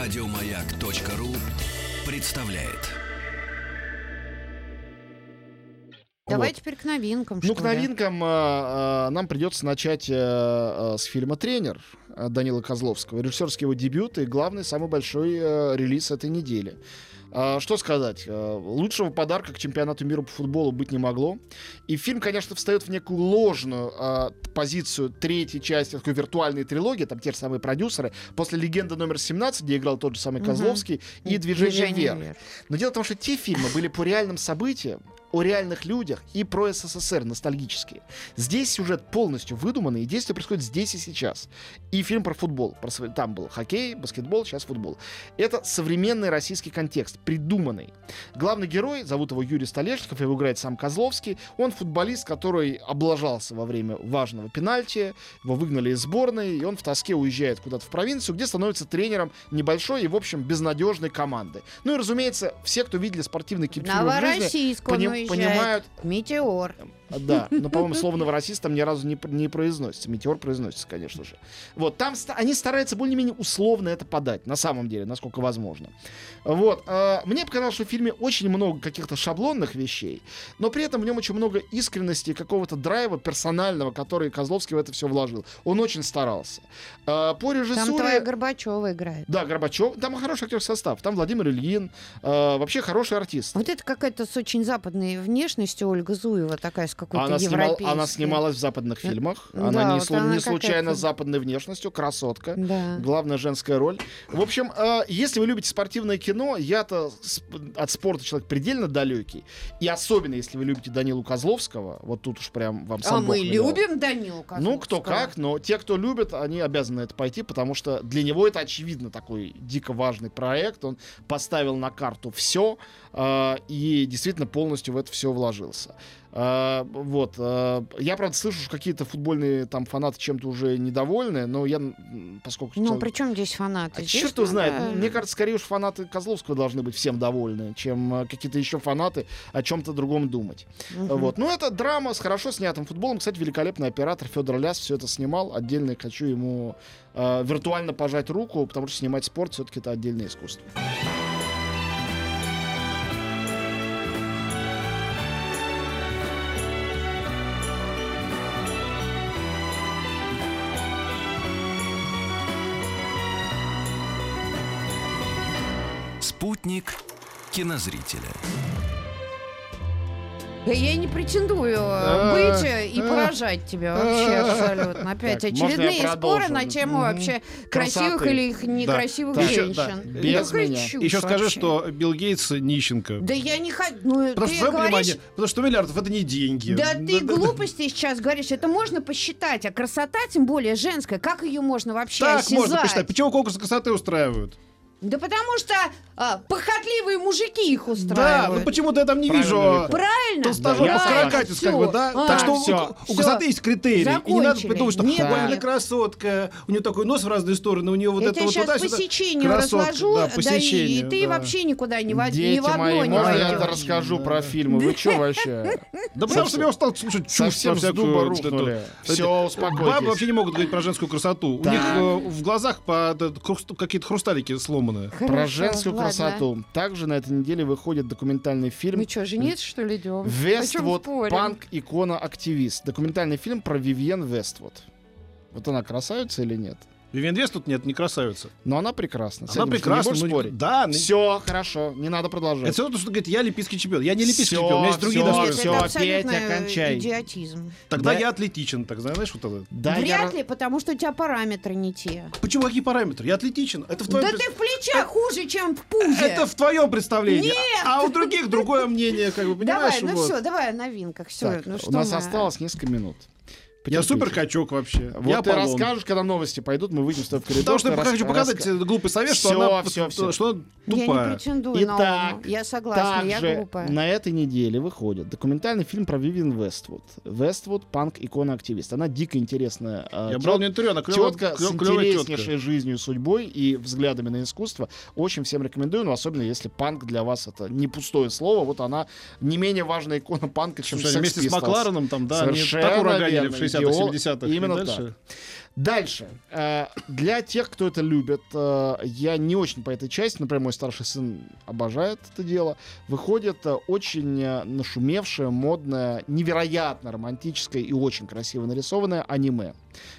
Радиомаяк.ру представляет. Давай Вот. теперь к новинкам. Ну, что к ли. новинкам э, э, нам придется начать э, э, с фильма «Тренер» Данила Козловского. Режиссерский его дебют и главный, самый большой э, релиз этой недели. А, Что сказать? Э, Лучшего подарка к чемпионату мира по футболу быть не могло. И фильм, конечно, встает в некую ложную э, позицию третьей части такой виртуальной трилогии. Там те же самые продюсеры. После «Легенды номер 17», где играл тот же самый. Козловский, и «Движение, вверх». Но дело в том, что те фильмы были по реальным событиям, о реальных людях и про СССР ностальгические. Здесь сюжет полностью выдуманный, и действие происходит здесь и сейчас. И фильм про футбол. Про Там был хоккей, баскетбол, сейчас футбол. Это современный российский контекст, придуманный. Главный герой, зовут его Юрий Столешников, его играет сам Козловский. Он футболист, который облажался во время важного пенальти, его выгнали из сборной, и он в тоске уезжает куда-то в провинцию, где становится тренером небольшой и, в общем, безнадежной команды. Ну и, разумеется, все, кто видели спортивный кипчуру в жизни, поним- уезжает. понимают, Метеор. да, но, по-моему, слово «новороссийск» там ни разу не, не произносится. «Метеор» произносится, конечно же. Вот, там они стараются более-менее условно это подать, на самом деле, насколько возможно. Вот, э, мне показалось, что в фильме очень много каких-то шаблонных вещей, но при этом в нем очень много искренности, и какого-то драйва персонального, который Козловский в это все вложил. Он очень старался. Э, по Там режиссуре... твоя Горбачева играет. Да, Горбачев. Там хороший актерский состав. Там Владимир Ильин. э, вообще хороший артист. Вот это какая-то с очень западной внешностью Ольга Зуева, такая с какой-то Она, снимал- европейской. она снималась в западных Э, фильмах. да, она не, вот слу- она не случайно с западной внешностью, красотка. Да. Главная женская роль. В общем, э, если вы любите спортивное кино, я-то от спорта человек предельно далекий. И особенно, если вы любите Данилу Козловского, вот тут уж прям вам сам А мы любим Данилу Ну, кто Козловского. как, но те, кто любит, они обязаны это пойти, потому что для него это, очевидно, такой дико важный проект. Он поставил на карту все и действительно полностью в это все вложился. А, вот. а, я, правда, слышу, что какие-то футбольные там фанаты чем-то уже недовольны, но я, поскольку... Ну, при чем здесь фанаты? а Здесь черт его знает. Мне кажется, скорее уж фанаты Козловского должны быть всем довольны, чем э, какие-то еще фанаты о чем-то другом думать. Мгм. Вот. Ну, это драма с хорошо снятым футболом. Кстати, великолепный оператор Федор Ляс все это снимал. Отдельно хочу ему э, виртуально пожать руку, потому что снимать спорт все-таки это отдельное искусство. Спутник кинозрителя. Да я не претендую А, быть э, и а, поражать тебя вообще а. абсолютно. Опять Так, очередные споры на тему вообще красивых Красоты. или их некрасивых еще- женщин. да, без Какая меня. Еще скажи, вообще. что Билл Гейтс нищенка. Да я не хочу. Ну, Потому ты говоришь... понимании, потому что 100 миллиардов это не деньги. Да ты глупости сейчас говоришь, это можно посчитать, а красота, тем более женская, как ее можно вообще Так осязать? можно посчитать. Почему конкурсы красоты устраивают? Да потому что а, похотливые мужики их Да, устраивают. ну почему-то я там не Правильно, вижу Виктор. Правильно? толстожопых Да, каракатиц, как бы, да? А, так что всё, у, у красоты есть критерии. И не надо Закончили. придумать, что Нет, ой, она нет. красотка, у нее такой нос в разные стороны, у нее вот я это тебя вот сейчас по туда-сюда. сечению Красотка, разложу, да, да, по и- и, сечению, ты да. вообще никуда не, во- Дети ни в одно мои, не можно я войдешь. расскажу Да. про фильмы? Вы что вообще? Да потому что я устал слушать чушь Совсем про с дуба всякую вот эту- рухнули. Все, Бабы успокойтесь. вообще не могут говорить про женскую красоту. У них э, в глазах по- да, хруст- какие-то хрусталики сломанные. Про Хорошо, женскую ладно. красоту. Также на этой неделе выходит документальный фильм Мы что, жениться, что ли, идем? Вествуд, панк, икона, активист. Документальный фильм про Вивьен Вествуд. Вот она красавица или нет? Вивиан Вест тут нет, не красавица. Но она прекрасна. Она прекрасна. Не ну, спорить? Да, ну, Все, хорошо, не надо продолжать. Это все равно, что говорит, я олимпийский чемпион. Я не олимпийский чемпион, у меня есть другие достоинства. всё. это абсолютно Петя, кончай. идиотизм. Тогда Да. я атлетичен, так знаешь, вот это. Да, я Вряд ра- ли, потому что у тебя параметры не те. Почему какие параметры? Я атлетичен. Это в твоем Да пред- ты в плечах хуже, чем в пузе. Это в твоем представлении. Нет! А у других другое мнение, как бы, Давай, понимаешь? ну вот. все, давай о новинках. Все, Так, ну у нас мы- осталось несколько минут. Я супер качок вообще. Вот я ты Аполлон. расскажешь, когда новости пойдут, мы выйдем с тобой в коридор. Потому что я хочу показать раска- глупый совет, что Всё, она, всё, всё. что она Я не тупая. претендую на Итак. Я согласна, я глупая. на этой неделе выходит документальный фильм про Вивиан Вествуд. Вествуд, панк, икона, активист. Она дико интересная. э, Я брал у неё интервью, она клёвая- тетка с интереснейшей жизнью, судьбой и взглядами на искусство. Очень всем рекомендую, но особенно если панк для вас это не пустое слово. Вот она не менее важная икона панка, чем вместе с. Маклареном там, да, они Совершенно так ураганили верно, в 60-х, идеол. 70-х. Именно и дальше. Дальше. Э, Для тех, кто это любит, э, я не очень по этой части, например, мой старший сын обожает это дело, выходит э, очень нашумевшее, модное, невероятно романтическое и очень красиво нарисованное аниме.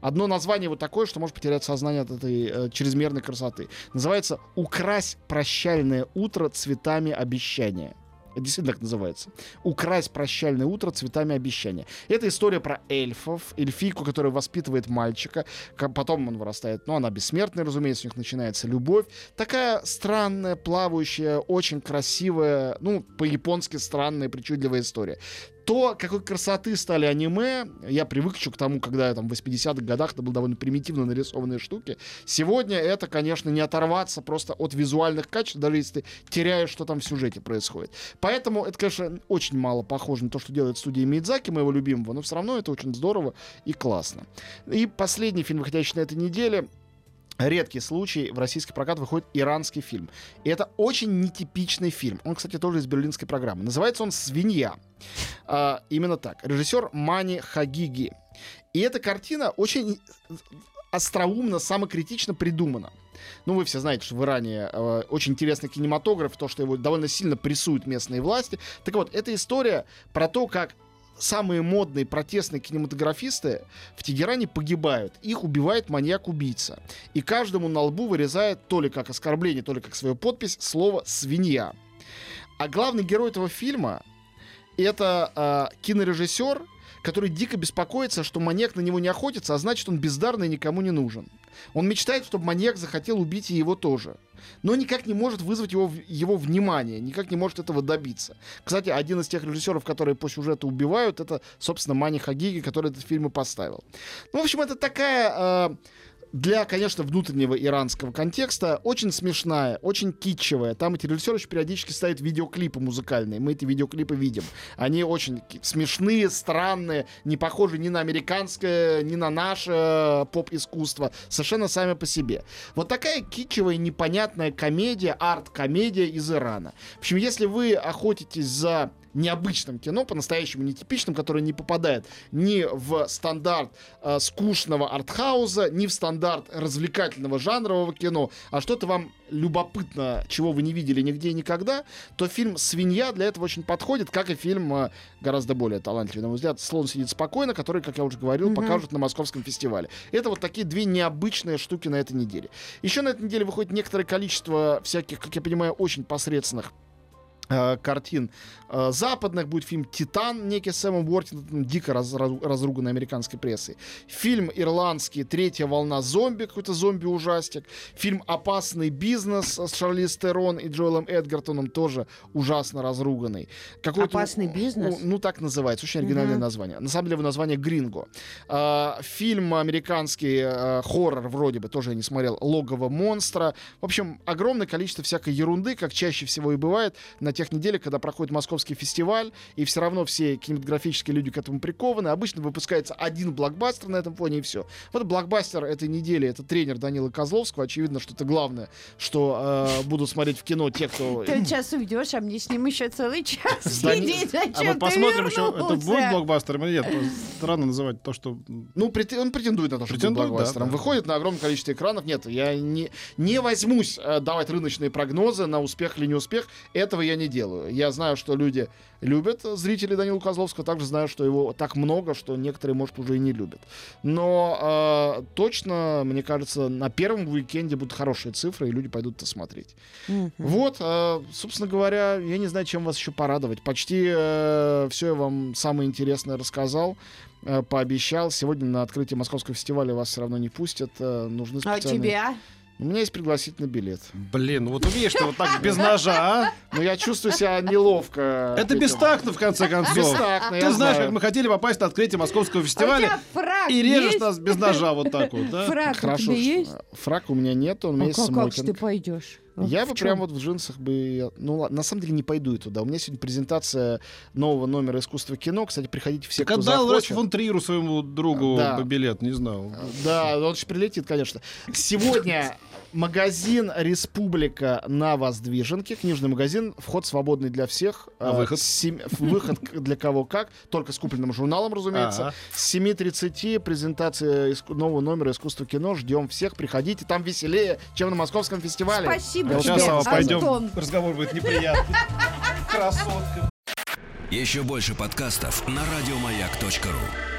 Одно название вот такое, что может потерять сознание от этой чрезмерной красоты. Называется «Укрась прощальное утро цветами обещания». Действительно так называется. «Украсть прощальное утро цветами обещания». Это история про эльфов, эльфийку, которая воспитывает мальчика. ка- Потом он вырастает, ну, она бессмертная, разумеется, у них начинается любовь. Такая странная, плавающая, очень красивая, ну, по-японски странная, причудливая история. То, какой красоты стали аниме, я привык еще к тому, когда там в 80-х годах это были довольно примитивно нарисованные штуки. Сегодня это, конечно, не оторваться просто от визуальных качеств, даже если ты теряешь, что там в сюжете происходит. Поэтому это, конечно, очень мало похоже на то, что делает студия Мидзаки, моего любимого, но все равно это очень здорово и классно. И последний фильм, выходящий на этой неделе, редкий случай в российский прокат выходит иранский фильм. И это очень нетипичный фильм. Он, кстати, тоже из берлинской программы. Называется он «Свинья». А, именно так. Режиссер Мани Хагиги. И эта картина очень остроумно, самокритично придумана. Ну, вы все знаете, что в Иране э, очень интересный кинематограф, то, что его довольно сильно прессуют местные власти. Так вот, эта история про то, как самые модные протестные кинематографисты в Тегеране погибают. Их убивает маньяк-убийца. И каждому на лбу вырезает то ли как оскорбление, то ли как свою подпись слово «свинья». А главный герой этого фильма это э, кинорежиссер, который дико беспокоится, что маньяк на него не охотится, а значит, он бездарный и никому не нужен. Он мечтает, чтобы маньяк захотел убить и его тоже. Но никак не может вызвать его, его внимание, никак не может этого добиться. Кстати, один из тех режиссеров, которые по сюжету убивают, это, собственно, Мани Хагиги, который этот фильм и поставил. Ну, в общем, это такая... э, для, конечно, внутреннего иранского контекста очень смешная, очень китчевая. Там эти режиссеры еще периодически ставят видеоклипы музыкальные. Мы эти видеоклипы видим. Они очень смешные, странные, не похожи ни на американское, ни на наше э, поп-искусство. Совершенно сами по себе. Вот такая китчевая, непонятная комедия, арт-комедия из Ирана. В общем, если вы охотитесь за необычным кино, по-настоящему нетипичным, которое не попадает ни в стандарт э, скучного артхауза, ни в стандарт развлекательного жанрового кино, а что-то вам любопытно, чего вы не видели нигде и никогда, то фильм «Свинья» для этого очень подходит, как и фильм э, гораздо более талантливый, на мой взгляд, «Слон сидит спокойно», который, как я уже говорил, Мгм. покажут на московском фестивале. Это вот такие две необычные штуки на этой неделе. Еще на этой неделе выходит некоторое количество всяких, как я понимаю, очень посредственных картин э, западных. Будет фильм «Титан», некий с Сэмом Уортингтоном, дико раз- раз- разруганной американской прессой. Фильм ирландский «Третья волна зомби», какой-то зомби-ужастик. Фильм «Опасный бизнес» с Шарлиз Терон и Джоэлом Эдгартоном, тоже ужасно разруганный. Какой-то, «Опасный бизнес»? Ну, ну, так называется, очень оригинальное Мгм. название. На самом деле его название «Гринго». А, фильм американский э, хоррор, вроде бы, тоже я не смотрел, «Логово монстра». В общем, огромное количество всякой ерунды, как чаще всего и бывает на тех неделях, когда проходит московский фестиваль, и все равно все кинематографические люди к этому прикованы. Обычно выпускается один блокбастер на этом фоне, и все. Вот блокбастер этой недели — это тренер Данила Козловского. Очевидно, что это главное, что э, будут смотреть в кино те, кто... Ты сейчас уйдешь, а мне с ним еще целый час сидеть. А мы посмотрим еще, это будет блокбастером или нет. Странно называть то, что... Ну, он претендует на то, что будет блокбастером. Выходит на огромное количество экранов. Нет, я не, не возьмусь э, давать рыночные прогнозы на успех или неуспех. Этого я не делаю. Я знаю, что люди любят э, зрители Данила Козловского. Также знаю, что его так много, что некоторые, может, уже и не любят. Но э, точно, мне кажется, на первом уикенде будут хорошие цифры, и люди пойдут это смотреть. Мгм. Вот, э, собственно говоря, я не знаю, чем вас еще порадовать. Почти все я вам самое интересное рассказал, э, пообещал. Сегодня на открытии Московского фестиваля вас все равно не пустят. э, нужны А специальные... тебя? У меня есть пригласительный билет. Блин, ну вот умеешь ты вот так без ножа, Но я чувствую себя неловко. а? Это бестактно, в конце концов. Бестактно, Ты знаешь, как мы хотели попасть на открытие московского А у фестиваля, тебя фраг и режешь нас без ножа вот так вот, да? Фраг у Хорошо, тебя что- есть? фрак у меня нет, он у меня А есть как, как же ты смокинг. Пойдешь? Я бы чём? прям вот в джинсах бы... Ну, ладно, на самом деле не пойду я туда. У меня сегодня презентация нового номера искусства кино. Кстати, приходите все, Так кто отдал захочет. фон Триру своему другу Да. билет, не знаю. Да, он же прилетит, конечно. Сегодня Магазин «Республика» на Воздвиженке. Книжный магазин. Вход свободный для всех. А Э, выход? сем- Выход для кого как. Только с купленным журналом, разумеется. Ага. С 7.30 презентация иску- нового номера «Искусство кино». Ждем всех. Приходите. Там веселее, чем на Московском фестивале. Спасибо Я Сейчас, тебе, Сава, пойдем. Антон. Разговор будет неприятный. Красотка. Еще больше подкастов на радиомаяк.ру.